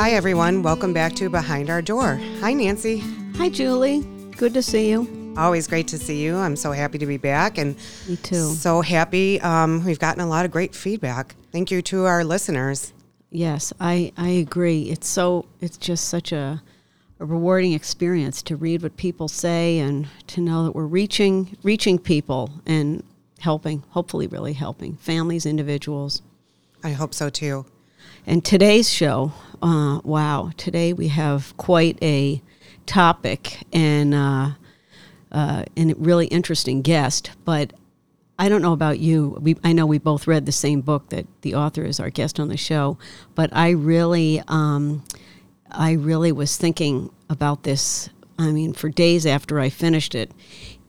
Hi, everyone. Welcome back to Behind Our Door. Hi, Nancy. Hi, Julie. Good to see you. Always great to see you. I'm so happy to be back and Me too. so happy. Um, we've gotten a lot of great feedback. Thank you to our listeners. Yes, I, I agree. It's so it's just such a, a rewarding experience to read what people say and to know that we're reaching reaching people and helping, hopefully really helping families, individuals. I hope so too. And today's show, uh, wow, today we have quite a topic and uh, uh, and a really interesting guest. But I don't know about you. We, I know we both read the same book that the author is our guest on the show. But I really, um, I really was thinking about this. I mean, for days after I finished it,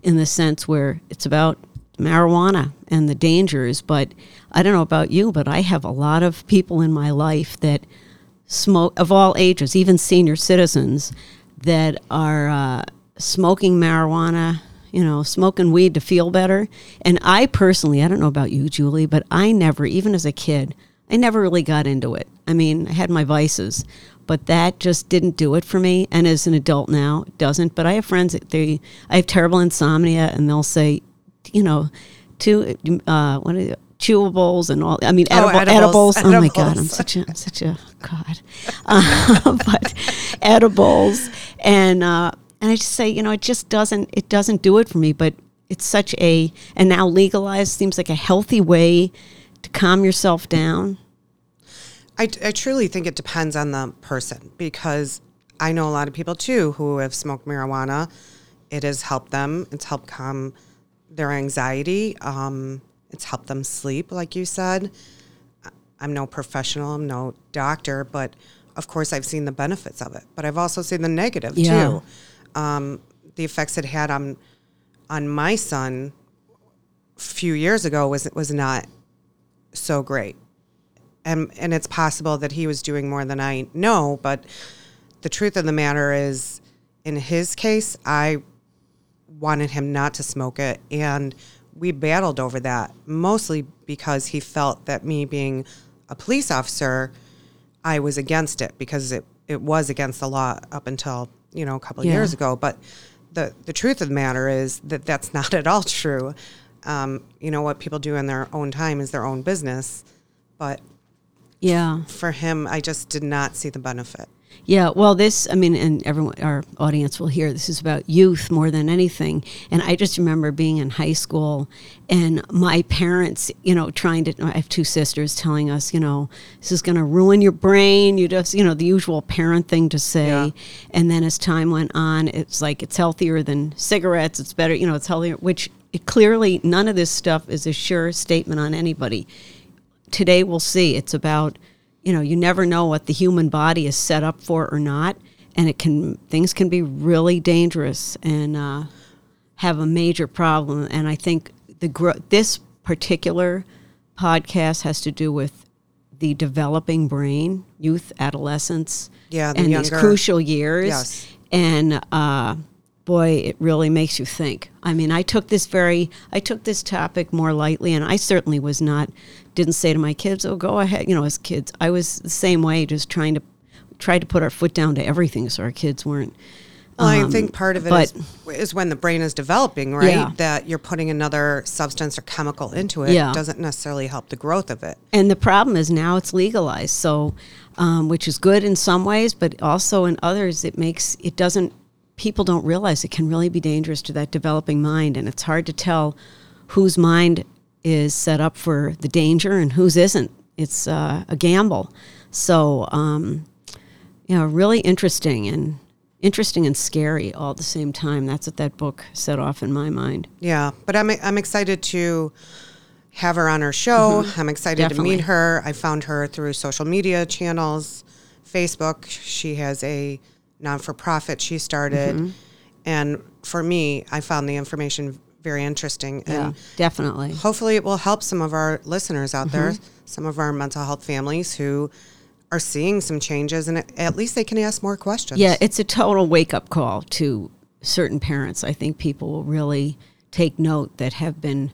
in the sense where it's about marijuana and the dangers. But I don't know about you, but I have a lot of people in my life that smoke of all ages, even senior citizens, that are uh, smoking marijuana. You know, smoking weed to feel better. And I personally, I don't know about you, Julie, but I never, even as a kid, I never really got into it. I mean, I had my vices, but that just didn't do it for me. And as an adult now, it doesn't. But I have friends that they, I have terrible insomnia, and they'll say, you know, two, uh, what are they, chewables and all. I mean, Oh, edible, edibles. edibles. Oh my god, I'm Edibles. such a such a god. Uh, but edibles and uh, and I just say, you know, it just doesn't it doesn't do it for me. But it's such a and now legalized seems like a healthy way to calm yourself down. I, I truly think it depends on the person because I know a lot of people too who have smoked marijuana. It has helped them. It's helped calm their anxiety. Um, it's helped them sleep, like you said. I'm no professional. I'm no doctor, but of course I've seen the benefits of it. But I've also seen the negative Yeah. too. Um, the effects it had on on my son a few years ago was was not so great and and it's possible that he was doing more than I know, but the truth of the matter is, in his case, I wanted him not to smoke it, and we battled over that mostly because he felt that me being a police officer, I was against it because it it was against the law up until you know a couple of Yeah. years ago, but. The, the truth of the matter is that that's not at all true. Um, you know, what people do in their own time is their own business. But Yeah. for him, I just did not see the benefit. Yeah, well, this, I mean, and everyone, our audience will hear this is about youth more than anything. And I just remember being in high school and my parents, you know, trying to, I have two sisters telling us, you know, this is going to ruin your brain. You just, you know, the usual parent thing to say. Yeah. And then as time went on, it's like it's healthier than cigarettes. It's better, you know, it's healthier, which it clearly none of this stuff is a sure statement on anybody today we'll see it's about you know you never know what the human body is set up for or not and it can things can be really dangerous and uh, have a major problem. And i think the gro- this particular podcast has to do with the developing brain youth adolescence Yeah, the and these crucial years. Yes. and uh, boy it really makes you think. I mean i took this very i took this topic more lightly and i certainly was not didn't say to my kids oh go ahead you know as kids i was the same way just trying to try to put our foot down to everything so our kids weren't Well, I um, think part of it but- is, is when the brain is developing, right? Yeah. That you're putting another substance or chemical into it Yeah. doesn't necessarily help the growth of it. And the problem is now it's legalized, so um, which is good in some ways, but also in others it makes it doesn't. People don't realize it can really be dangerous to that developing mind, and it's hard to tell whose mind is set up for the danger and whose isn't. It's uh, a gamble. So, um, you know, really interesting and interesting and scary all at the same time. That's what that book set off in my mind. Yeah, but I'm I'm excited to have her on our show. I'm excited to Mm-hmm. Meet her. I found her through social media channels, Facebook. She has a non for profit she started, Mm-hmm. and for me, I found the information very interesting. Yeah, And definitely. hopefully it will help some of our listeners out there, Mm-hmm. some of our mental health families who are seeing some changes and at least they can ask more questions. Yeah, it's a total wake up call to certain parents. I think people will really take note that have been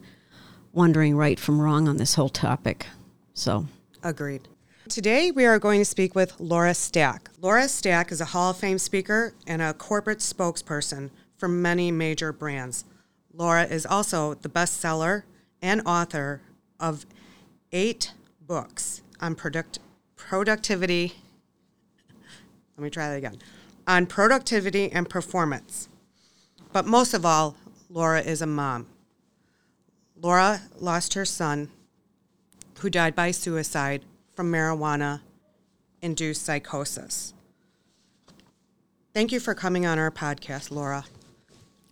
wondering right from wrong on this whole topic. So, Agreed. Today, we are going to speak with Laura Stack. Laura Stack is a Hall of Fame speaker and a corporate spokesperson for many major brands. Laura is also the bestseller and author of eight books on product, productivity. Let me try that again on productivity and performance. But most of all, Laura is a mom. Laura lost her son, who died by suicide from marijuana induced psychosis. Thank you for coming on our podcast, Laura.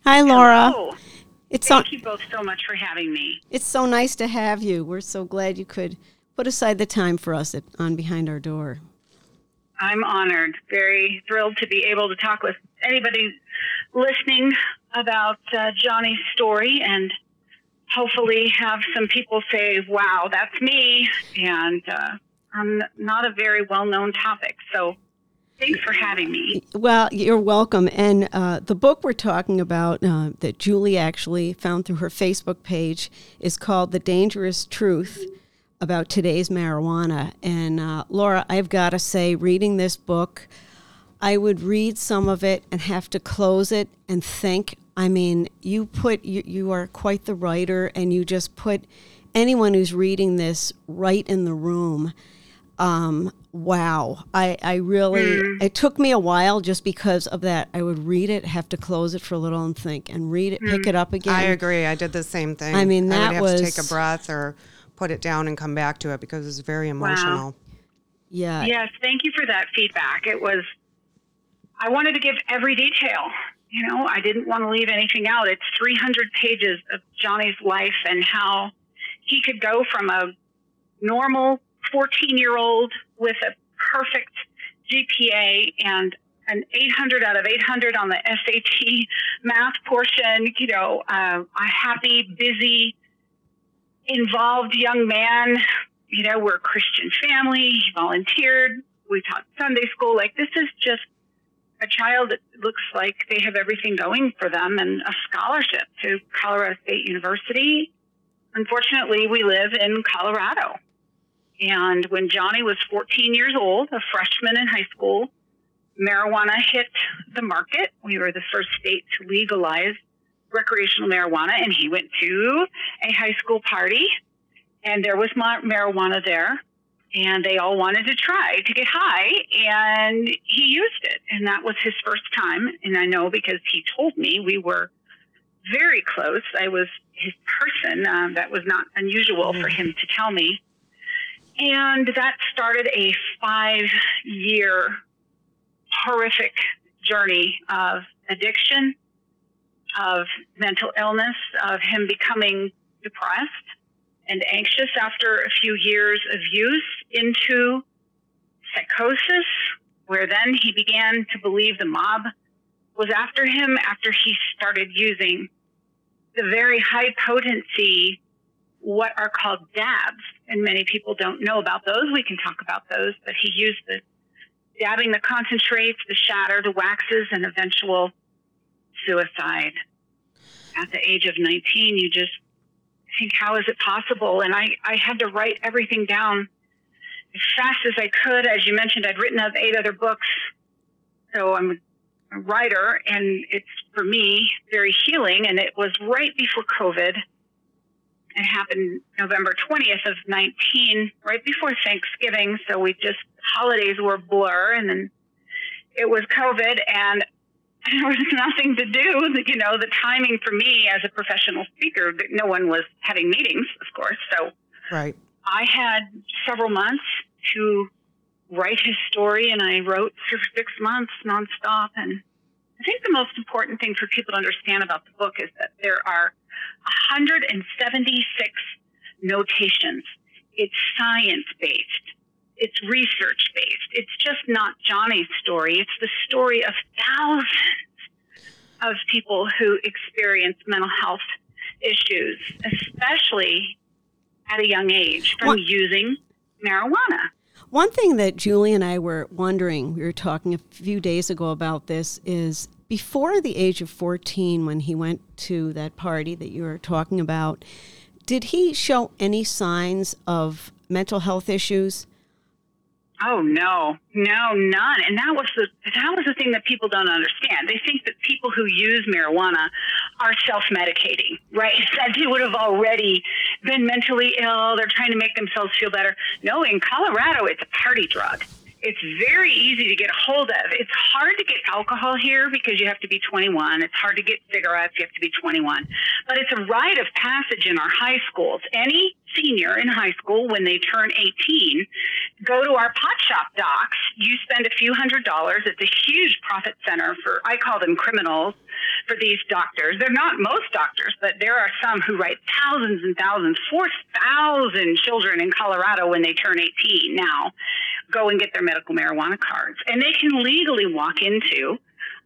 Hi, Laura. Hello. It's Thank so, you both so much for having me. it's so nice to have you. We're so glad you could put aside the time for us at, on Behind Our Door. I'm honored, very thrilled to be able to talk with anybody listening about uh, Johnny's story and hopefully have some people say, wow, that's me. And uh, I'm not a very well known topic. So thanks for having me. Well, you're welcome. And uh, the book we're talking about uh, that Julie actually found through her Facebook page is called The Dangerous Truth about today's marijuana. And uh, Laura, I've got to say, reading this book, I would read some of it and have to close it and think. I mean, you put you, you are quite the writer, and you just put anyone who's reading this right in the room. Um, wow, I I really mm. it took me a while just because of that. I would read it, have to close it for a little and think, and read it, pick mm. it up again. I agree. I did the same thing. I mean, I that would have was- to take a breath or put it down and come back to it because it's very emotional. Yeah, Yes, thank you for that feedback. It was, I wanted to give every detail. You know, I didn't want to leave anything out. It's 300 pages of Johnny's life and how he could go from a normal 14 year old with a perfect GPA and an 800 out of 800 on the SAT math portion, you know, uh, a happy, busy, involved young man you know, we're a Christian family. He volunteered. We taught Sunday school. Like, this is just a child that looks like they have everything going for them and a scholarship to Colorado State University. Unfortunately, we live in Colorado. And when Johnny was 14 years old, a freshman in high school, marijuana hit the market. We were the first state to legalize recreational marijuana, and he went to a high school party and there was marijuana there and they all wanted to try to get high and he used it. And that was his first time and i know because he told me we were very close. I was his person um, that was not unusual for him to tell me and that started a five year horrific journey of addiction of mental illness of him becoming depressed and anxious after a few years of use into psychosis, where then he began to believe the mob was after him after he started using the very high potency, what are called dabs. And many people don't know about those. We can talk about those, but he used the dabbing the concentrates, the shatter, the waxes, and eventual suicide. At the age of 19, you just think, how is it possible? And I, I had to write everything down as fast as I could. As you mentioned, I'd written up eight other books. So I'm a writer, and it's for me very healing. And it was right before COVID. It happened November 20th of 19, right before Thanksgiving. So we just, holidays were blur. And then it was COVID, and there was nothing to do. You know, the timing for me as a professional speaker, no one was having meetings, of course. So Right. I had several months to write his story, and I wrote for six months nonstop. And I think the most important thing for people to understand about the book is that there are 176 notations. It's science based. It's research based. It's just not Johnny's story. It's the story of thousands of people who experience mental health issues, especially at a young age from What- using marijuana. One thing that Julie and I were wondering, we were talking a few days ago about this, is before the age of 14, when he went to that party that you were talking about, did he show any signs of mental health issues? Oh no, no, none. And that was the that was the thing that people don't understand. They think that people who use marijuana are self-medicating, right? That they would have already been mentally ill. They're trying to make themselves feel better. No, in Colorado, it's a party drug. It's very easy to get a hold of. It's hard to get alcohol here because you have to be 21. It's hard to get cigarettes. You have to be 21. But it's a rite of passage in our high schools. Any senior in high school, when they turn 18, go to our pot shop docs. You spend a few hundred dollars. It's a huge profit center for, I call them criminals, for these doctors. They're not most doctors, but there are some who write thousands and thousands, 4,000 children in Colorado when they turn 18 now go and get their medical marijuana cards. And they can legally walk into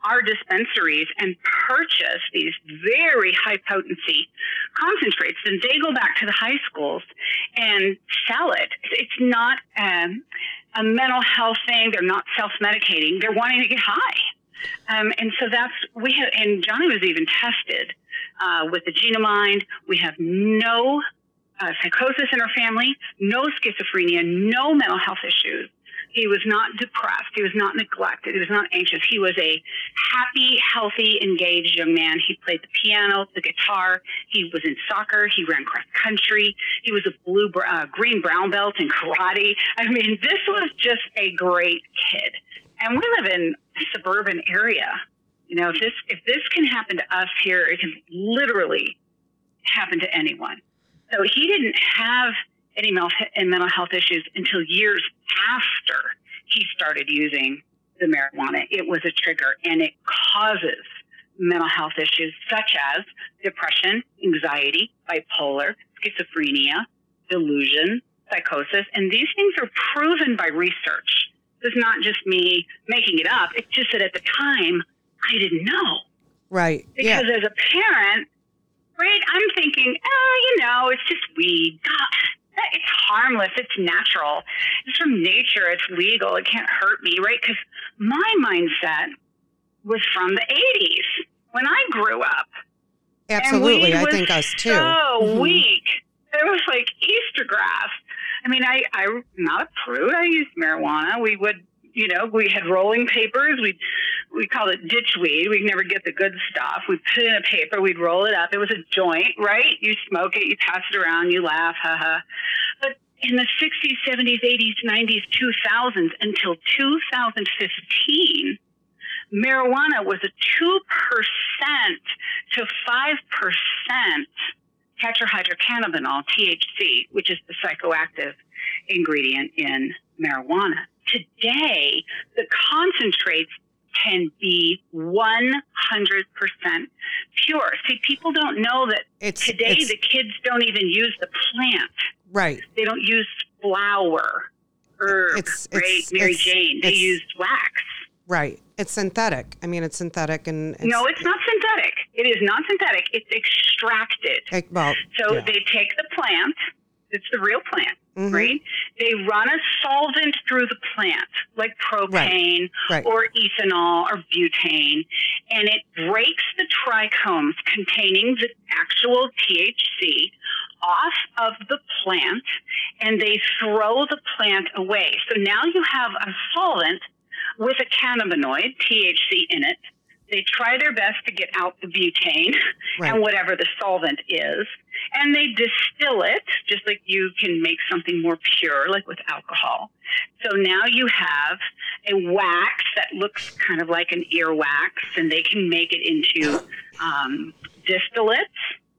our dispensaries and purchase these very high potency concentrates. And they go back to the high schools and sell it. It's not um, a mental health thing. They're not self medicating. They're wanting to get high. Um, and so that's, we have, and Johnny was even tested uh, with the Genomind. We have no uh, psychosis in her family, no schizophrenia, no mental health issues. He was not depressed. He was not neglected. He was not anxious. He was a happy, healthy, engaged young man. He played the piano, the guitar. He was in soccer. He ran cross country. He was a blue, uh, green brown belt in karate. I mean, this was just a great kid. And we live in a suburban area. You know, if this if this can happen to us here, it can literally happen to anyone. So he didn't have any mental health issues until years after he started using the marijuana. It was a trigger and it causes mental health issues such as depression, anxiety, bipolar, schizophrenia, delusion, psychosis. And these things are proven by research. It's not just me making it up. It's just that at the time, I didn't know. Right. Because yeah. as a parent, right, I'm thinking, oh, you know, it's just weed. God, it's harmless. It's natural. It's from nature. It's legal. It can't hurt me, right? Because my mindset was from the 80s when I grew up. Absolutely. I think us too. So mm-hmm. weak. It was like Easter grass. I mean, I, I'm not a prude. I used marijuana. We would you know, we had rolling papers. We we called it ditchweed. We'd never get the good stuff. We'd put it in a paper. We'd roll it up. It was a joint, right? You smoke it. You pass it around. You laugh, ha ha. But in the 60s, 70s, 80s, 90s, 2000s until 2015, marijuana was a 2% to 5% tetrahydrocannabinol, THC, which is the psychoactive ingredient in marijuana today, the concentrates can be 100% pure. See, people don't know that it's, today it's, the kids don't even use the plant. Right. They don't use flour, herb, it's, right? It's, Mary Jane. They use wax. Right. It's synthetic. I mean, it's synthetic and. It's, no, it's not synthetic. It is not synthetic. It's extracted. well, so yeah. they take the plant, it's the real plant, mm-hmm. right? They run a solvent through the plant, like propane right. Right. or ethanol or butane, and it breaks the trichomes containing the actual THC off of the plant, and they throw the plant away. So now you have a solvent with a cannabinoid, THC, in it. They try their best to get out the butane right. and whatever the solvent is and they distill it just like you can make something more pure, like with alcohol. So now you have a wax that looks kind of like an earwax, and they can make it into um, distillates,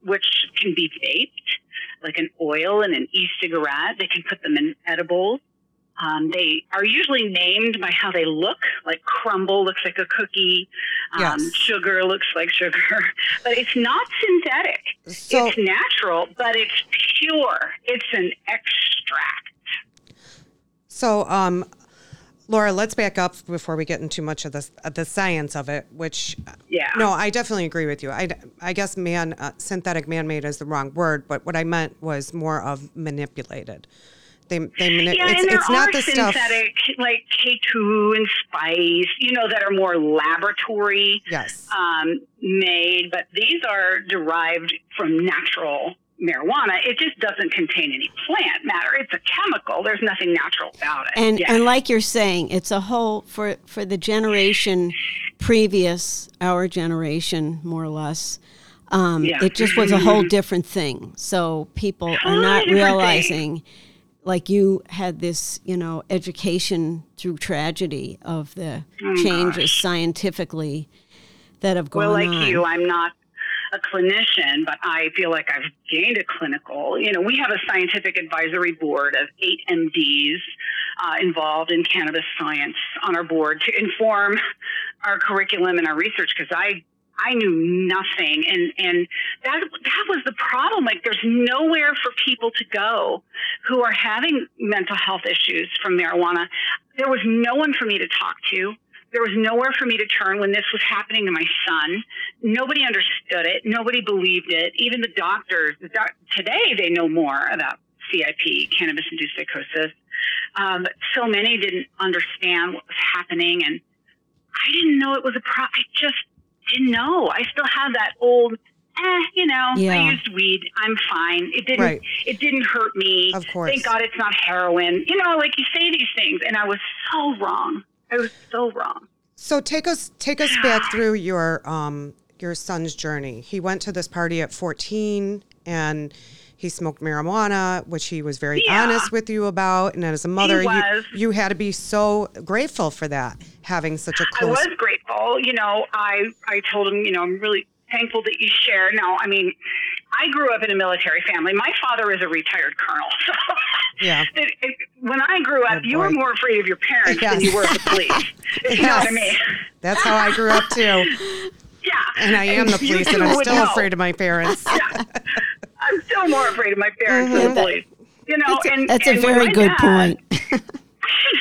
which can be vaped, like an oil and an e-cigarette. They can put them in edibles. Um, they are usually named by how they look, like crumble looks like a cookie, um, yes. sugar looks like sugar, but it's not synthetic. So, it's natural, but it's pure. It's an extract. So, um, Laura, let's back up before we get into much of this, uh, the science of it. Which, yeah, no, I definitely agree with you. I, I guess man, uh, synthetic, man-made is the wrong word, but what I meant was more of manipulated. They, they mani- yeah, it's, and there it's are not the synthetic stuff like K2 and Spice, you know, that are more laboratory yes. um, made, but these are derived from natural marijuana. It just doesn't contain any plant matter. It's a chemical. There's nothing natural about it. And Yeah. and like you're saying, it's a whole for for the generation previous, our generation more or less. Um, Yeah. It just was a whole different thing. So people are not realizing. thing. Like you had this, you know, education through tragedy of the changes scientifically that have gone Oh, well, like on. you, I'm not a clinician, but I feel like I've gained a clinical. You know, we have a scientific advisory board of eight MDs uh, involved in cannabis science on our board to inform our curriculum and our research because I. I knew nothing, and and that that was the problem. Like, there's nowhere for people to go who are having mental health issues from marijuana. There was no one for me to talk to. There was nowhere for me to turn when this was happening to my son. Nobody understood it. Nobody believed it. Even the doctors, the doc- today they know more about CIP, cannabis induced psychosis. Um, so many didn't understand what was happening. And I didn't know it was a problem. I just didn't know. I still have that old, eh, you know, Yeah. I used weed. I'm fine. It didn't, Right. it didn't hurt me. Of course. Thank God it's not heroin. You know, like you say these things. And I was so wrong. I was so wrong. So take us take us back through your um your son's journey. He went to this party at 14 and he smoked marijuana, which he was very Yeah. honest with you about. And as a mother, you you had to be so grateful for that, having such a close. I was grateful. You know, I I told him, you know, I'm really thankful that you share. Now, I mean, I grew up in a military family. My father is a retired colonel. So Yeah. it, it, when I grew up, Good you were more afraid of your parents than you were of the police. If you know what I mean? That's how I grew up too, Yeah. and I am the police, and I'm still know. afraid of my parents. Yeah. I'm still more afraid of my parents than the police. You know, that's a, and that's a and when very good dad, point. you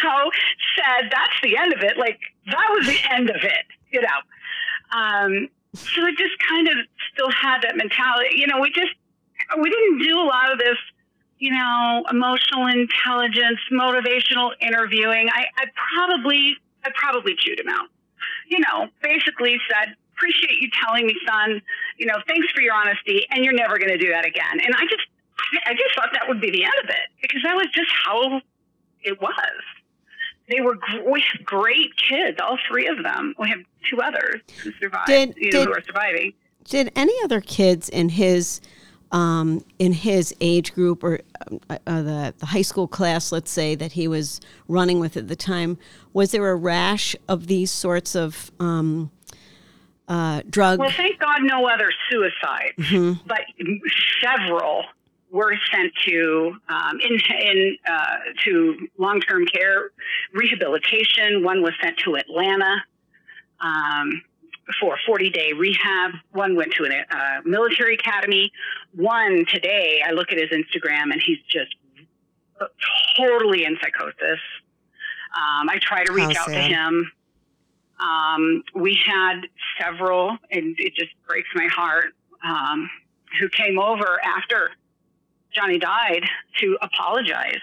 know, said that's the end of it. Like that was the end of it, you know. Um, so it just kind of still had that mentality. You know, we just we didn't do a lot of this, you know, emotional intelligence, motivational interviewing. I, I probably I probably chewed him out. You know, basically said, appreciate you telling me, son. You know, thanks for your honesty, and you're never going to do that again. And I just I just thought that would be the end of it because that was just how it was. They were we have great kids, all three of them. We have two others who survived, Did- you know, did- who are surviving. Did any other kids in his um, in his age group or um, uh, the the high school class, let's say that he was running with at the time, was there a rash of these sorts of um, uh, drug? Well, thank God, no other suicides, but several were sent to um, in in uh, to long term care rehabilitation. One was sent to Atlanta um, for a forty day rehab. One went to a uh, military academy. One today, I look at his Instagram and he's just totally in psychosis. Um, I try to reach How out to him. Um, we had several, and it just breaks my heart, um, who came over after Johnny died to apologize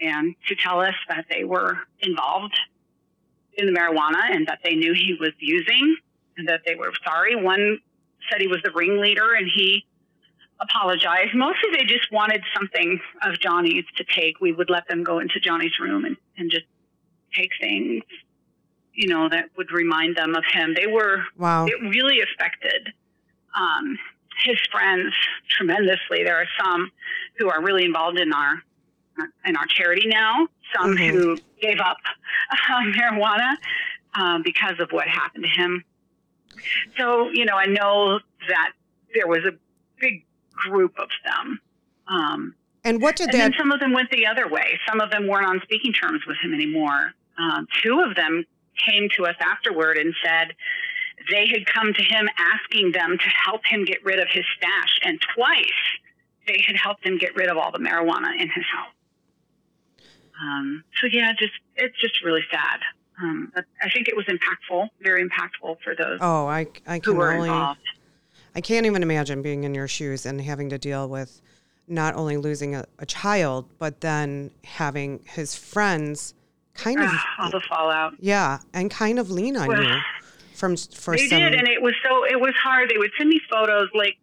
and to tell us that they were involved in the marijuana and that they knew he was using and that they were sorry. One said he was the ringleader and he apologized. Mostly they just wanted something of Johnny's to take. We would let them go into Johnny's room and, and just take things, you know, that would remind them of him. They were Wow. it really affected um, his friends tremendously. There are some who are really involved in our in our charity now. Some Mhm. who gave up on marijuana um, because of what happened to him. So you know, I know that there was a big group of them. Um, And what did and that? then some of them went the other way. Some of them weren't on speaking terms with him anymore. Um, two of them came to us afterward and said they had come to him asking them to help him get rid of his stash, and twice they had helped him get rid of all the marijuana in his house. Um, so yeah, just it's just really sad. Um, but I think it was impactful, very impactful for those Oh, I I who can were only. involved. I can't even imagine being in your shoes and having to deal with not only losing a, a child, but then having his friends kind of, Ah, all the fallout. yeah, and kind of lean on Well, you from for They some. did, and it was so it was hard. They would send me photos like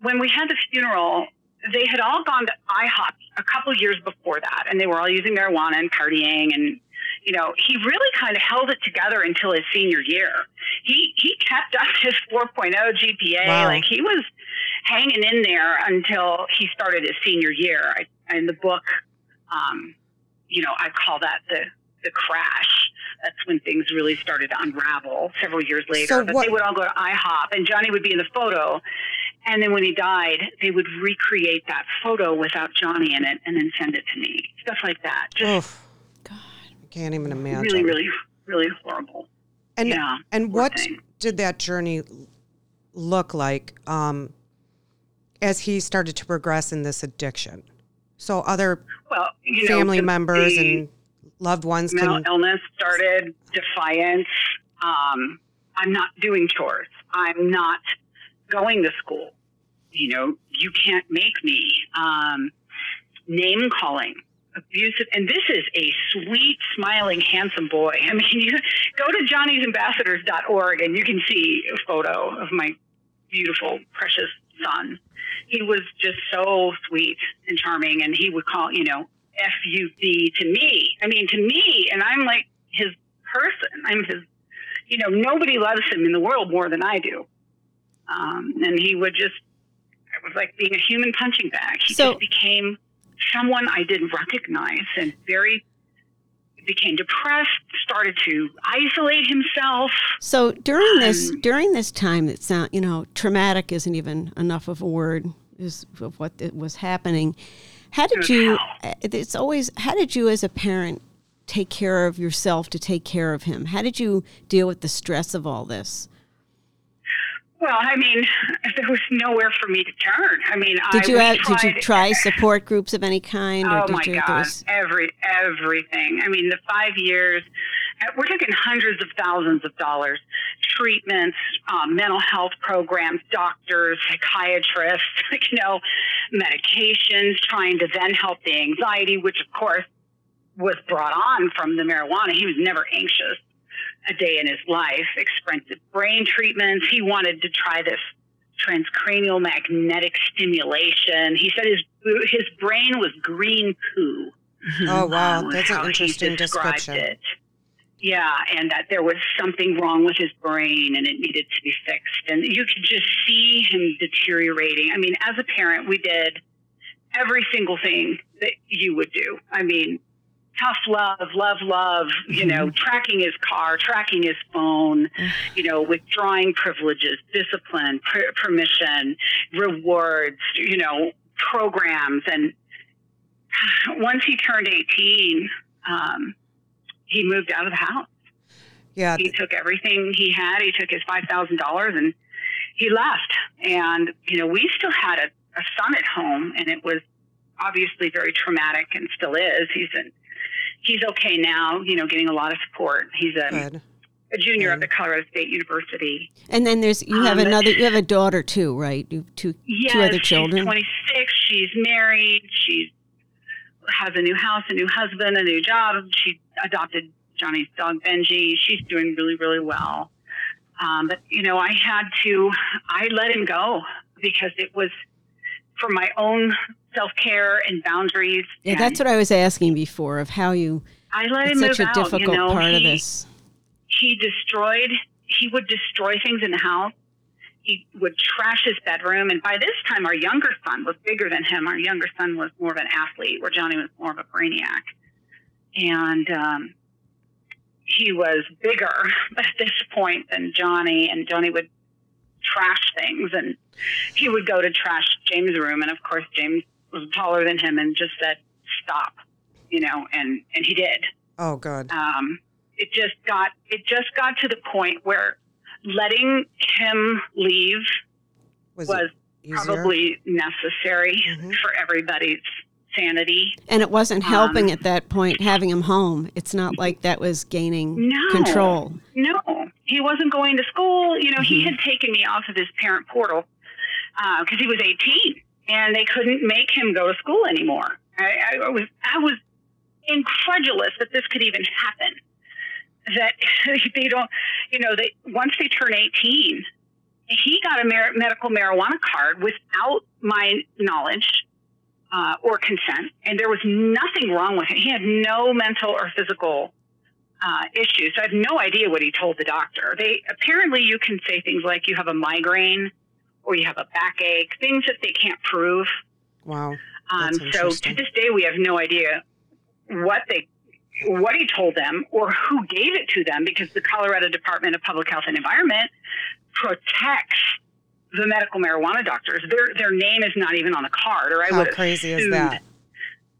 when we had the funeral, they had all gone to IHOP a couple years before that, and they were all using marijuana and partying. And you know, he really kind of held it together until his senior year. He he kept up his 4.0 GPA. Wow. Like he was hanging in there until he started his senior year. I, in the book, um, you know, I call that the the crash. That's when things really started to unravel several years later. So but what- they would all go to IHOP, and Johnny would be in the photo. And then when he died, they would recreate that photo without Johnny in it, and then send it to me. Stuff like that. Just Oof. God. I can't even imagine. really, really, really horrible. And yeah, and what thing. did that journey look like um, as he started to progress in this addiction? So other Well, you know, family the- members the and loved ones mental can. illness started, defiance. Um, I'm not doing chores. I'm not going to school. You know, you can't make me. Um, name calling, abusive, and this is a sweet, smiling, handsome boy. I mean, you go to johnny'sambassadors.org and you can see a photo of my beautiful, precious son. He was just so sweet and charming, and he would call, you know, F U D to me. I mean, to me, and I'm like his person. I'm his, you know, nobody loves him in the world more than I do. Um, and he would just, it was like being a human punching bag. He So- just became someone I didn't recognize and very became depressed, started to isolate himself. So during this Um, during this time, it's not you know traumatic isn't even enough of a word is of what it was happening. How did you? hell. Uh, it's always how did you as a parent take care of yourself to take care of him? How did you deal with the stress of all this? Well, I mean, there was nowhere for me to turn. I mean, Did I, you have, did you try support groups of any kind? Oh did my you, God! was- Every everything. I mean, the five years. Uh, We're talking hundreds of thousands of dollars, treatments, um, mental health programs, doctors, psychiatrists, you know, medications, trying to then help the anxiety, which of course was brought on from the marijuana. He was never anxious a day in his life. Expensive brain treatments. He wanted to try this transcranial magnetic stimulation. He said his his brain was green poo. Oh wow, um, that's an interesting description. It. Yeah, and that there was something wrong with his brain and it needed to be fixed. And you could just see him deteriorating. I mean, as a parent, we did every single thing that you would do. I mean, tough love, love, love, you know, tracking his car, tracking his phone, you know, withdrawing privileges, discipline, per- permission, rewards, you know, programs. And once he turned 18, um, he moved out of the house. Yeah, He took everything he had. He took his $5,000 and he left. And, you know, we still had a, a son at home and it was obviously very traumatic and still is. He's in, he's okay now, you know, getting a lot of support. He's a, good. a junior at the Colorado State University. And then there's you have Um, another you have a daughter too, right? You have two Yes, two other she's children. 26. She's married. She has a new house, a new husband, a new job. She adopted Johnny's dog Benji. She's doing really, really well. Um, but you know, I had to. I let him go because it was for my own self care and boundaries. Yeah, and that's what I was asking before of how you. I let It's him such move a out. difficult you know, part of this. he destroyed he would destroy things in the house he would trash his bedroom. And by this time our younger son was bigger than him. Our younger son was more of an athlete where johnny was more of a brainiac. And um, he was bigger at this point than johnny and johnny would trash things. And he would go to trash james' room. And of course james was taller than him and just said stop you know and and he did. Oh God. um, it just got it just got to the point where letting him leave Was, was probably necessary Mhm. for everybody's sanity. And it wasn't helping Um, at that point having him home. It's not like that was gaining No. control. No, he wasn't going to school. You know, he Mhm. had taken me off of his parent portal because he was 18, and they couldn't make him go to school anymore. I, I was I was incredulous that this could even happen. That they don't, you know, they once they turn 18, he got a mar- medical marijuana card without my knowledge uh, or consent, and there was nothing wrong with it. He had no mental or physical uh, issues. I have no idea what he told the doctor. They apparently you can say things like you have a migraine or you have a backache, things that they can't prove. Wow. Um, so to this day, we have no idea what they what he told them or who gave it to them because the Colorado Department of Public Health and Environment protects the medical marijuana doctors. Their their name is not even on the card, or I How would crazy is that?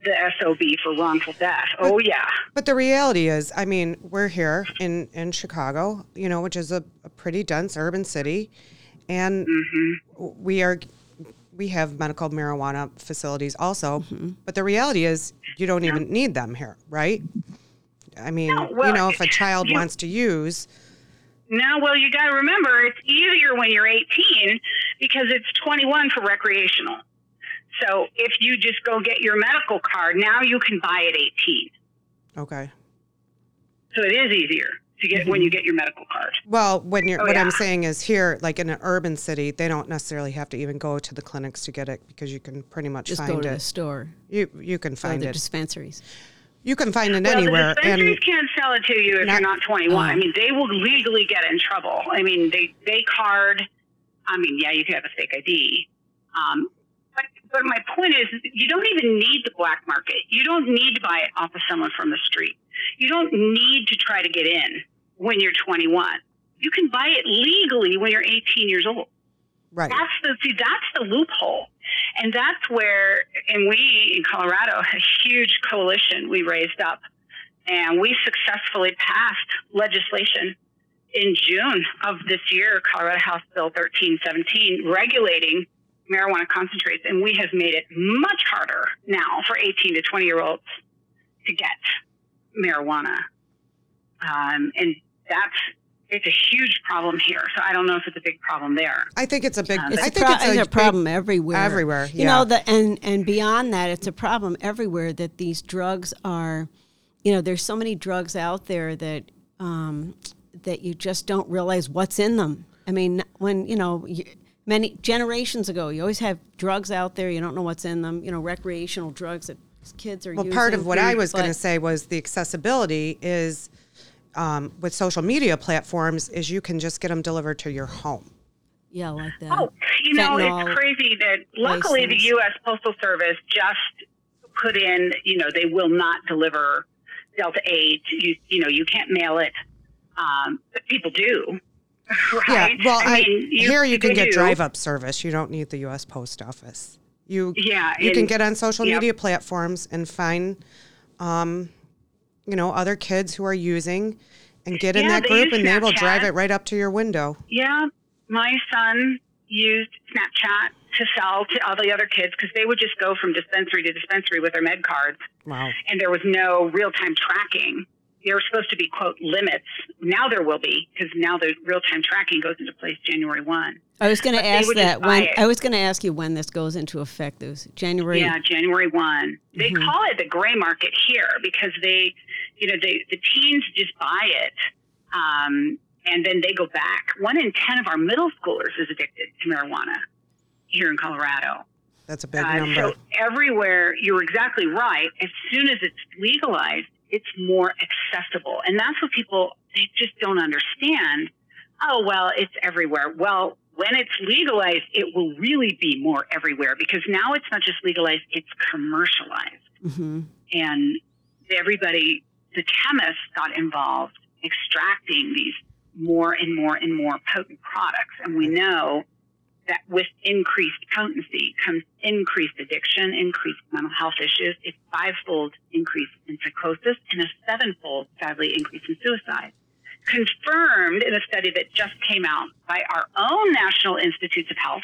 The SOB for wrongful death. oh yeah, But the reality is, I mean, we're here in, in Chicago, you know, which is a, a pretty dense urban city, and mm-hmm. we are we have medical marijuana facilities also. Mm-hmm. But the reality is, you don't even need them here, right? I mean, No, well, you know, if a child you- wants to use, No, well, you got to remember it's easier when you're 18 because it's 21 for recreational. So if you just go get your medical card, now you can buy at 18. okay. So it is easier to get when you get your medical card. Well, when you're, Oh, what I'm saying is here, like in an urban city, they don't necessarily have to even go to the clinics to get it because you can pretty much Just go find to the store You you can or find the it. dispensaries. You can find it Well, anywhere, the dispensaries and can't sell it to you if Not- you're not 21. I Oh. mean, they will legally get in trouble. I mean, they they card. I mean, yeah, you could have a fake ID. Um, but but my point is, you don't even need the black market. You don't need to buy it off of someone from the street. You don't need to try to get in when you're 21. You can buy it legally when you're 18 years old. right. That's the see, that's the loophole, and that's where, and we in Colorado, a huge coalition we raised up, and we successfully passed legislation in June of this year, Colorado House Bill 1317, regulating marijuana concentrates, and we have made it much harder now for 18 to 20 year olds to get marijuana, um, and that's. It's a huge problem here, so I don't know if it's a big problem there. I think it's a big. Um, It's I a think pro- it's it's a, a big- problem everywhere. everywhere, You know the and and beyond that, it's a problem everywhere that these drugs are. You know, there's so many drugs out there that um, that you just don't realize what's in them. I mean, when you know. You, Many generations ago, you always have drugs out there. You don't know what's in them. You know, recreational drugs that kids are using. Well, part of what I was going to say was the accessibility is um, with social media platforms is you can just get them delivered to your home. Yeah, like that. Oh, you know, Fentanyl it's crazy that luckily license. the U.S. Postal Service just put in, you know, they will not deliver Delta 8. You, you know, you can't mail it. Um, but people do. Right? Yeah. Well, I, mean, here you can get do. drive up service. You don't need the U.S. Post Office. You Yeah. you can get on social Yep. media platforms and find, um, you know, other kids who are using, and get in Yeah, that group, and they will drive it right up to your window. Yeah, my son used Snapchat to sell to all the other kids because they would just go from dispensary to dispensary with their med cards. Wow. and there was no real time tracking. There were supposed to be quote limits. Now there will be because now the real time tracking goes into place January one. I was going to ask that when it. I was going to ask you when this goes into effect. It was January. Yeah, January one. They Mhm. call it the gray market here because they, you know, they the teens just buy it, um, and then they go back. One in ten of our middle schoolers is addicted to marijuana here in Colorado. That's a big Uh, number. so everywhere, you're exactly right. As soon as it's legalized, it's more accessible, and that's what people they just don't understand. Oh well, it's everywhere. Well, when it's legalized, it will really be more everywhere because now it's not just legalized; it's commercialized, hmm and everybody, the chemists, got involved extracting these more and more and more potent products, and we know that with increased potency comes increased addiction, increased mental health issues, a fivefold increase in psychosis, and a sevenfold, sadly, increase in suicide. Confirmed in a study that just came out by our own National Institutes of Health.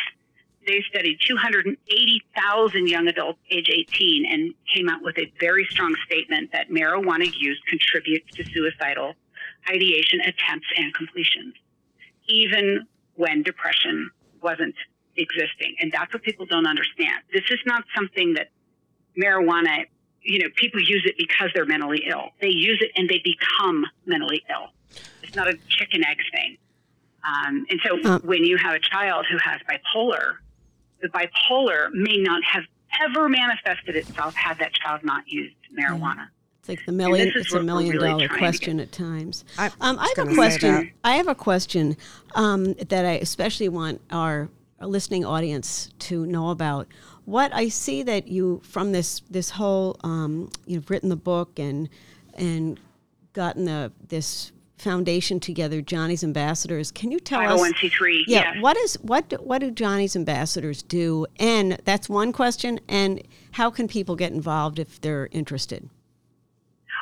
They studied 280,000 young adults age 18 and came out with a very strong statement that marijuana use contributes to suicidal ideation, attempts, and completions, even when depression wasn't existing. And that's what people don't understand. This is not something that marijuana, you know, people use it because they're mentally ill. They use it and they become mentally ill. It's not a chicken egg thing. Um, and so when you have a child who has bipolar, the bipolar may not have ever manifested itself had that child not used marijuana. It's like the million. this is It's a million really dollar question at times. I um, I have a gonna say question. I have a question um, that I especially want our listening audience to know about. What I see that you from this this whole um, you've written the book and and gotten the this foundation together, Johnny's Ambassadors. Can you tell us? 501c3. Yeah, what is what do- what do Johnny's ambassadors do? And that's one question. And how can people get involved if they're interested?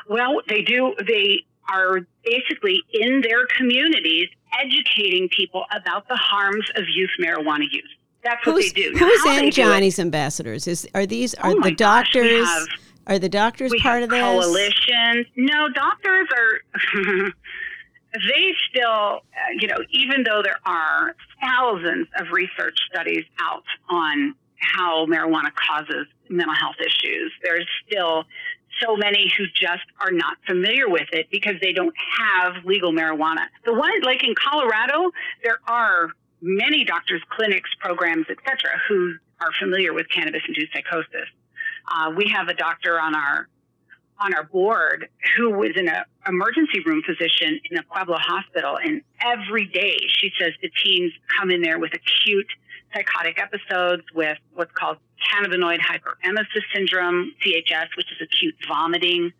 Well, they do. They are basically in their communities educating people about the harms of youth marijuana use. That's what Who's, they do. Who's in Johnny's ambassadors? Is are these oh are Oh the gosh, doctors? have- are the doctors part of this? Coalition? No, doctors are. they still, uh, you know, even though there are thousands of research studies out on how marijuana causes mental health issues, there's still so many who just are not familiar with it because they don't have legal marijuana. The one, like in Colorado, there are many doctors, clinics, programs, etc., who are familiar with cannabis-induced psychosis. Uh, we have a doctor on our on our board who was in an emergency room physician in a Pueblo hospital, and every day she says the teens come in there with acute psychotic episodes with what's called cannabinoid hyperemesis syndrome, CHS, which is acute vomiting,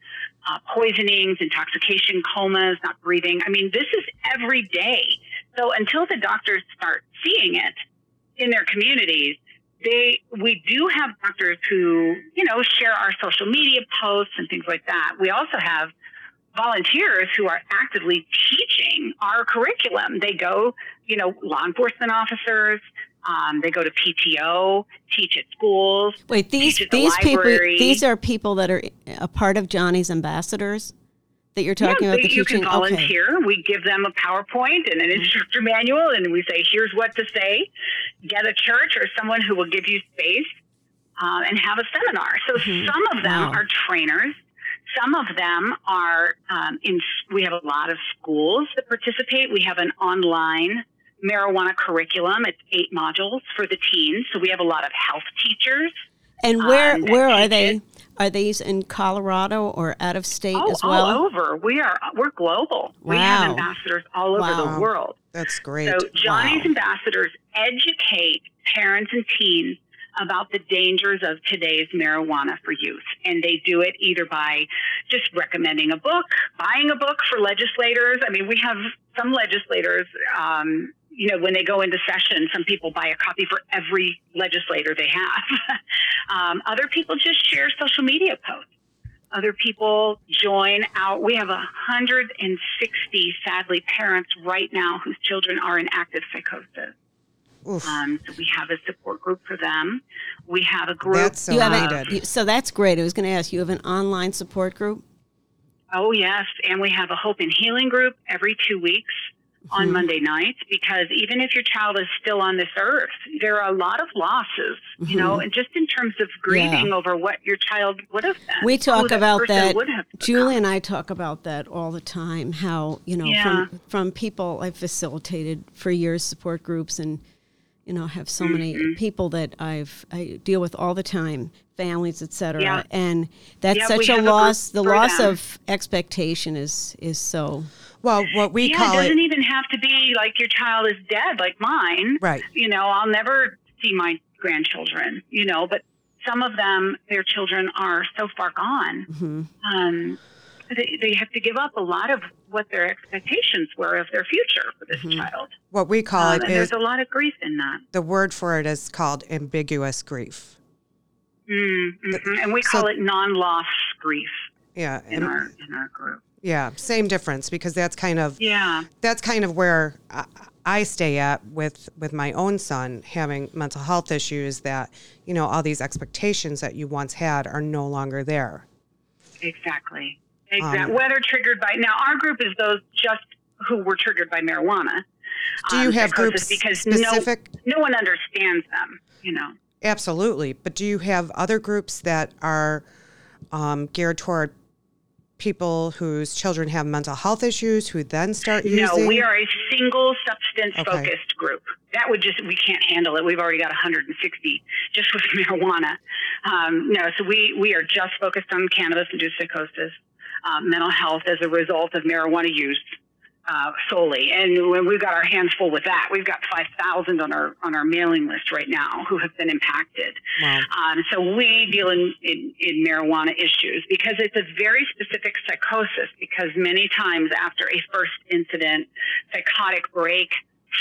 uh, poisonings, intoxication, comas, not breathing. I mean, this is every day. So until the doctors start seeing it in their communities, they we do have doctors who you know share our social media posts and things like that. We also have volunteers who are actively teaching our curriculum. They go, you know, law enforcement officers. Um, they go to PTO, teach at schools. Wait, these teach at the these people these are people that are a part of Johnny's ambassadors that you're talking yeah, about the you teaching. can volunteer. We give them a PowerPoint and an instructor manual, and we say, "Here's what to say." Get a church or someone who will give you space uh, and have a seminar. So some of them Wow. are trainers. Some of them are um, in. We have a lot of schools that participate. We have an online marijuana curriculum. It's eight modules for the teens. So we have a lot of health teachers. And where um, where are they? it. Are these in Colorado or out of state Oh, as well? all over. We are. We're global. Wow. We have ambassadors all over Wow. the world. That's great. So Johnny's Wow. ambassadors educate parents and teens about the dangers of today's marijuana for youth. And they do it either by just recommending a book, buying a book for legislators. I mean, we have some legislators, um, you know, when they go into session, some people buy a copy for every legislator they have. um, other people just share social media posts. Other people join out. We have 160, sadly, parents right now whose children are in active psychosis. Oof. Um, so we have a support group for them. We have a group. That's so You have needed. a, so that's great. I was going to ask you have an online support group. oh yes, and we have a hope and healing group every two weeks on Mm-hmm. Monday nights because even if your child is still on this earth, there are a lot of losses, you know, and just in terms of grieving over what your child would have been. Mm-hmm. We talk about that. would have. Julie and I talk about that all the time. How you know Yeah. from from people I've facilitated for years support groups and you know have so many Mm-hmm. people that I've I deal with all the time, families, etc. Yeah. And that's Yeah, such a have a loss. The loss them. of expectation is is so. Well, what we yeah, call it doesn't it, even have to be like your child is dead, like mine. right? you know, I'll never see my grandchildren, you know, but some of them, their children are so far gone. Mm-hmm. Um, they, they have to give up a lot of what their expectations were of their future for this Mm-hmm. child. What we call Um, it and is there's a lot of grief in that. the word for it is called ambiguous grief. Mm, mhm. And we So- call it non-loss grief Yeah, in and- our in our group. Yeah, same difference because that's kind of Yeah. that's kind of where I, I stay at with with my own son having mental health issues. That you know all these expectations that you once had are no longer there. Exactly. Exactly. Um, Whether triggered by now, our group is those just who were triggered by marijuana. Do you um, have groups because specific? No, no one understands them. You know. Absolutely, but do you have other groups that are um, geared toward people whose children have mental health issues who then start using? No, we are a single substance focused group. That would just, we can't handle it. We've already got 160 just with marijuana. Um, no, so we, we are just focused on cannabis induced psychosis, um, mental health as a result of marijuana use uh, solely. And when we've got our hands full with that, we've got 5,000 on our on our mailing list right now who have been impacted. Wow. Um, so we deal in, in, in marijuana issues because it's a very specific psychosis. Because many times after a first incident, psychotic break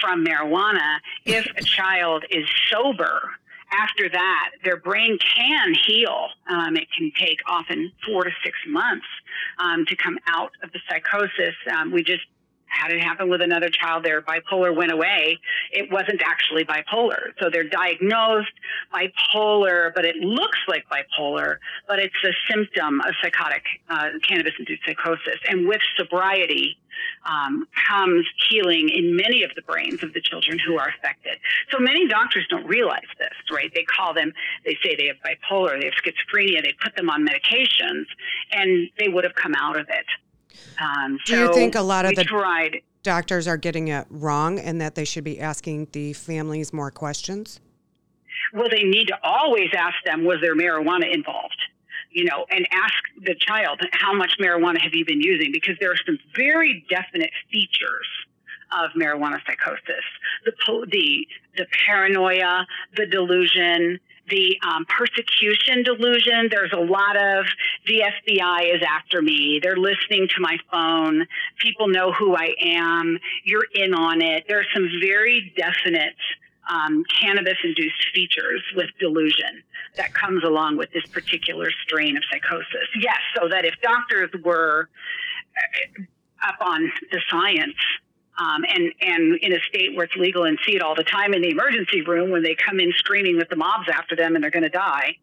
from marijuana, if a child is sober after that, their brain can heal. Um, it can take often four to six months um, to come out of the psychosis. Um, we just had it happen with another child. Their bipolar went away. It wasn't actually bipolar. So they're diagnosed bipolar, but it looks like bipolar, but it's a symptom of psychotic uh, cannabis induced psychosis. And with sobriety, um, comes healing in many of the brains of the children who are affected. So many doctors don't realize this, right? They call them, they say they have bipolar, they have schizophrenia, they put them on medications, and they would have come out of it. Um, Do you think a lot of the tried? doctors are getting it wrong and that they should be asking the families more questions? Well, they need to always ask them, was there marijuana involved? You know, and ask the child, how much marijuana have you been using? Because there are some very definite features of marijuana psychosis: the the the paranoia, the delusion, the um, persecution delusion. There's a lot of the FBI is after me. They're listening to my phone. People know who I am. You're in on it. There are some very definite um, cannabis induced features with delusion that comes along with this particular strain of psychosis. Yes, so that if doctors were uh, up on the science um, and and in a state where it's legal and see it all the time in the emergency room when they come in screaming with the mobs after them and they're going to die,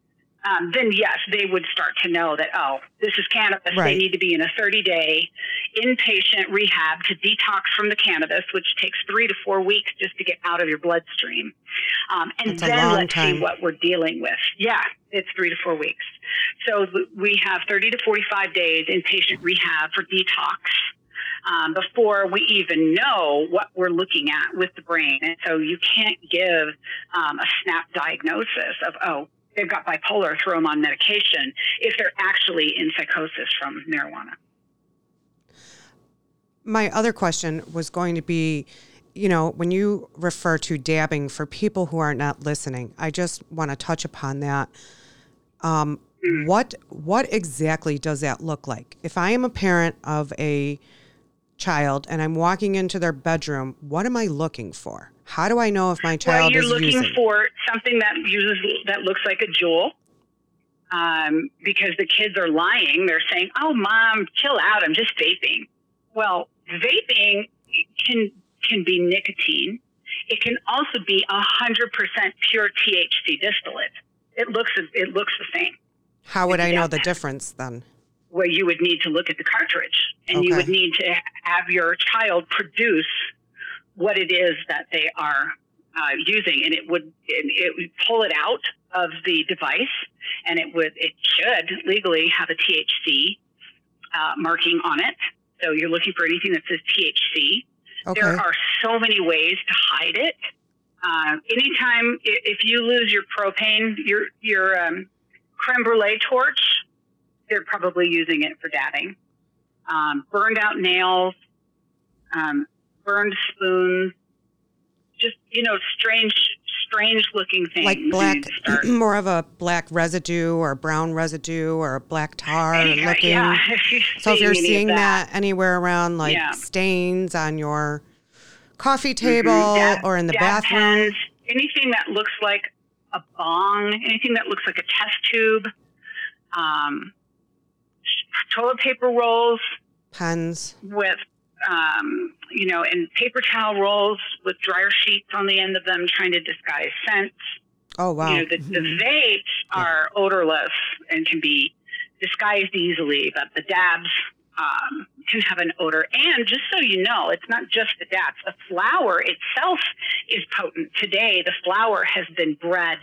um, then yes, they would start to know that oh, this is cannabis. Right. They need to be in a 30 day inpatient rehab to detox from the cannabis, which takes three to four weeks just to get out of your bloodstream. Um, and That's then let's time. see what we're dealing with. Yeah, it's three to four weeks. So we have 30 to 45 days inpatient rehab for detox um, before we even know what we're looking at with the brain. And so you can't give um, a snap diagnosis of, oh, they've got bipolar, throw them on medication, if they're actually in psychosis from marijuana. My other question was going to be, you know, when you refer to dabbing for people who are not listening, I just want to touch upon that. Um, what what exactly does that look like? If I am a parent of a child and I'm walking into their bedroom, what am I looking for? How do I know if my child Well, you're is looking using? for something that uses that looks like a JUUL. Um, because the kids are lying. They're saying, "Oh, mom, chill out. I'm just vaping." Well, vaping can can be nicotine. It can also be hundred percent pure THC distillate. It looks it looks the same. How would I know the difference then? Where you would need to look at the cartridge, and you would need to have your child produce what it is that they are uh, using, and it would it, it would pull it out of the device, and it would it should legally have a THC uh, marking on it. So you're looking for anything that says THC. Okay. There are so many ways to hide it. Uh, anytime if you lose your propane, your your um, creme brulee torch, they're probably using it for dabbing. Um, burned out nails, um, burned spoons, just you know, strange, strange looking things. like black, more of a black residue or brown residue or a black tar looking. yeah, if So if you're seeing that. anywhere around, like Yeah. stains on your coffee table Mhm. Dab- or in the bathroom, pens, anything that looks like a bong, anything that looks like a test tube, um, toilet paper rolls pens. with, um, you know, and paper towel rolls with dryer sheets on the end of them, trying to disguise scents. Oh wow! You know, the, the vapes are odorless and can be disguised easily, but the dabs um, can have an odor. And just so you know, it's not just the dabs. The flower itself is potent. Today, the flower has been bred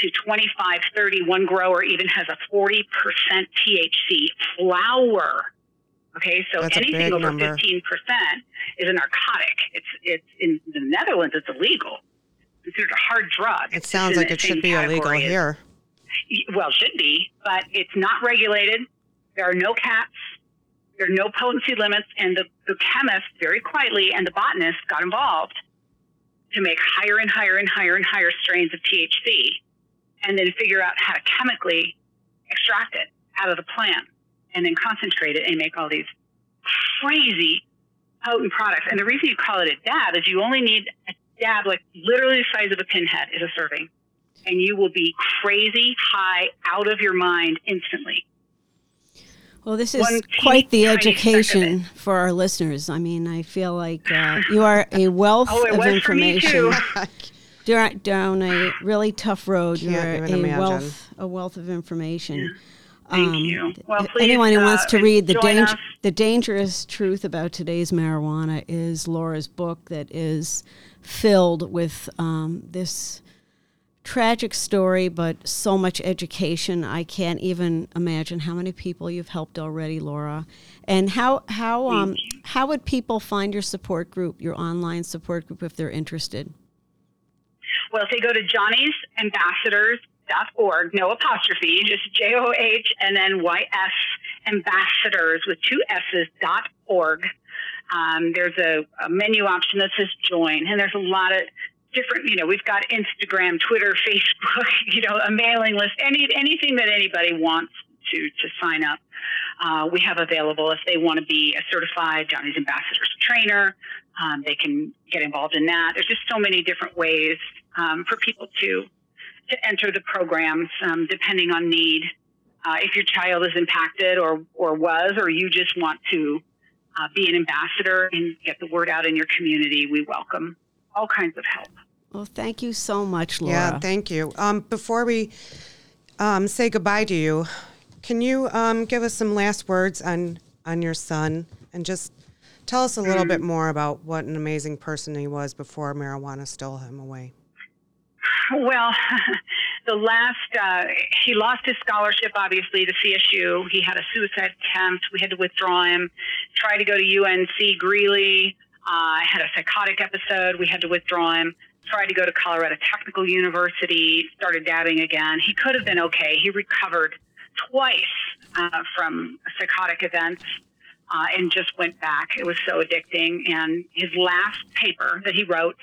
to 25, 30. One grower even has a 40% THC flower Okay, so That's anything over number. 15% is a narcotic. It's it's in the Netherlands. It's illegal. Considered a hard drug. It sounds like it should be illegal as- here. well, should be, but it's not regulated. There are no caps. There are no potency limits, and the, the chemist very quietly and the botanist got involved to make higher and higher and higher and higher strains of THC, and then figure out how to chemically extract it out of the plant, and then concentrate it and make all these crazy potent products. And the reason you call it a dab is you only need a dab, like literally the size of a pinhead, is a serving and you will be crazy high out of your mind instantly. Well, this is One quite the teeny tiny speck of education for our listeners. I mean, I feel like uh, you are a wealth Oh, it of was for me information. too. Down, down a really tough road. You're Can't a imagine. wealth, a wealth of information. Thank Um, you. Well, please, Anyone who wants uh, to read the join danger, the dangerous truth about today's marijuana is Laura's book that is filled with um, this tragic story, but so much education. I can't even imagine how many people you've helped already, Laura. And how how um how would people find your support group, your online support group, if they're interested? Well, if they go to johnny'sambassadors.org, no apostrophe, just J O H and then Y S ambassadors with two S's dot org. Um, there's a, a menu option that says join, and there's a lot of different, you know, we've got Instagram, Twitter, Facebook, you know, a mailing list, any anything that anybody wants to to sign up. Uh, we have available if they want to be a certified Johnny's Ambassadors trainer. Um, they can get involved in that. There's just so many different ways um, for people to to enter the programs um, depending on need. Uh, if your child is impacted or or was, or you just want to uh, be an ambassador and get the word out in your community, we welcome all kinds of help. Well, thank you so much, Laura. Yeah, thank you. Um, before we um, say goodbye to you, can you um, give us some last words on on your son and just tell us a little Mm. bit more about what an amazing person he was before marijuana stole him away? Well, the last, uh, he lost his scholarship, obviously, to CSU. He had a suicide attempt. We had to withdraw him. Tried to go to UNC Greeley. Uh, had a psychotic episode. We had to withdraw him. Tried to go to Colorado Technical University. Started dabbing again. He could have been okay. He recovered twice uh, from psychotic events. Uh, and just went back. It was so addicting. And his last paper that he wrote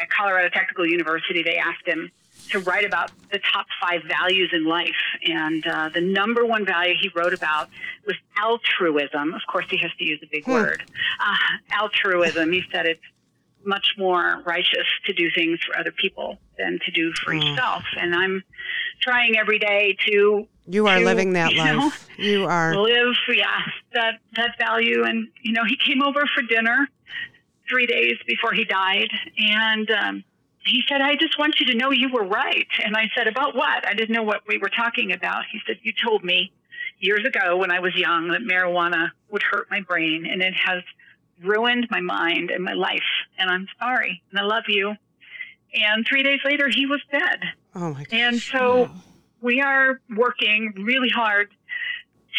at Colorado Technical University, they asked him to write about the top five values in life. And uh, the number one value he wrote about was altruism. Of course, he has to use a big word. Uh, altruism. He said it's much more righteous to do things for other people than to do for yourself. And I'm trying every day to. You are to, living that you know, life. You are. live yeah that that value and you know he came over for dinner three days before he died. And um he said i just want you to know you were right. And i said about what? I didn't know what we were talking about. He said you told me years ago when i was young that marijuana would hurt my brain and it has ruined my mind and my life and i'm sorry and i love you. And three days later he was dead. Oh my God. and so we are working really hard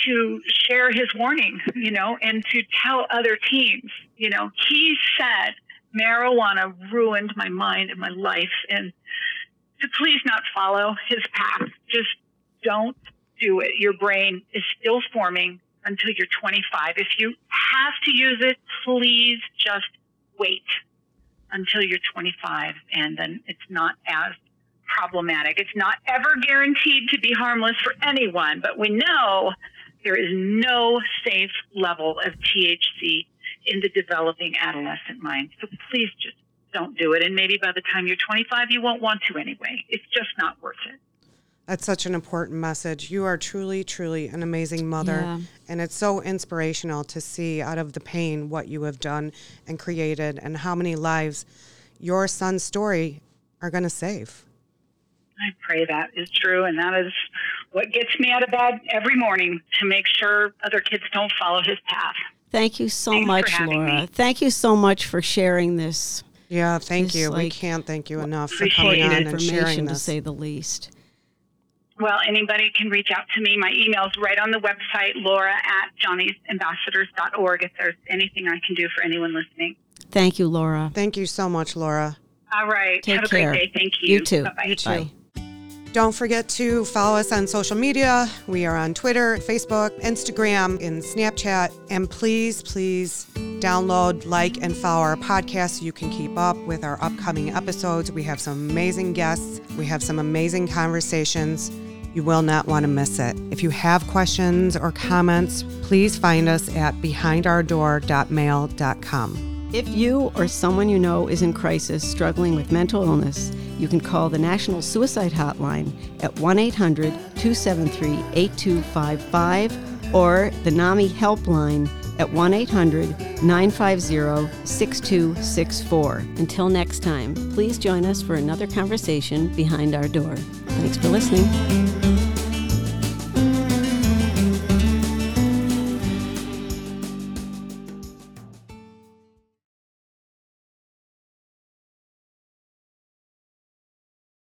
to share his warning, you know, and to tell other teens, you know, he said marijuana ruined my mind and my life and to please not follow his path. Just don't do it. Your brain is still forming until you're 25. If you have to use it, please just wait until you're 25 and then it's not as problematic. It's not ever guaranteed to be harmless for anyone, but we know there is no safe level of THC in the developing adolescent mind. So please just don't do it. And maybe by the time you're 25, you won't want to anyway. It's just not worth it. That's such an important message. You are truly, truly an amazing mother. Yeah. And it's so inspirational to see out of the pain what you have done and created and how many lives your son's story are going to save. I pray that is true, and that is what gets me out of bed every morning to make sure other kids don't follow his path. Thank you so Thanks much, Laura. me. Thank you so much for sharing this Yeah, thank Just you. we can't thank you enough for appreciate coming on and sharing information, to say the least. well, anybody can reach out to me. My email's right on the website, laura at johnny'sambassadors.org, if there's anything I can do for anyone listening. Thank you, Laura. Thank you so much, Laura. All right. Take Have a care. great day. Thank you. You too. Bye-bye. You too. Bye. Don't forget to follow us on social media. We are on Twitter, Facebook, Instagram, and Snapchat. And please, please download, like, and follow our podcast so you can keep up with our upcoming episodes. We have some amazing guests, we have some amazing conversations. You will not want to miss it. If you have questions or comments, please find us at behindourdoor.mail.com. If you or someone you know is in crisis struggling with mental illness, you can call the National Suicide Hotline at 1 800 273 8255 or the NAMI Helpline at 1 800 950 6264. Until next time, please join us for another conversation behind our door. Thanks for listening.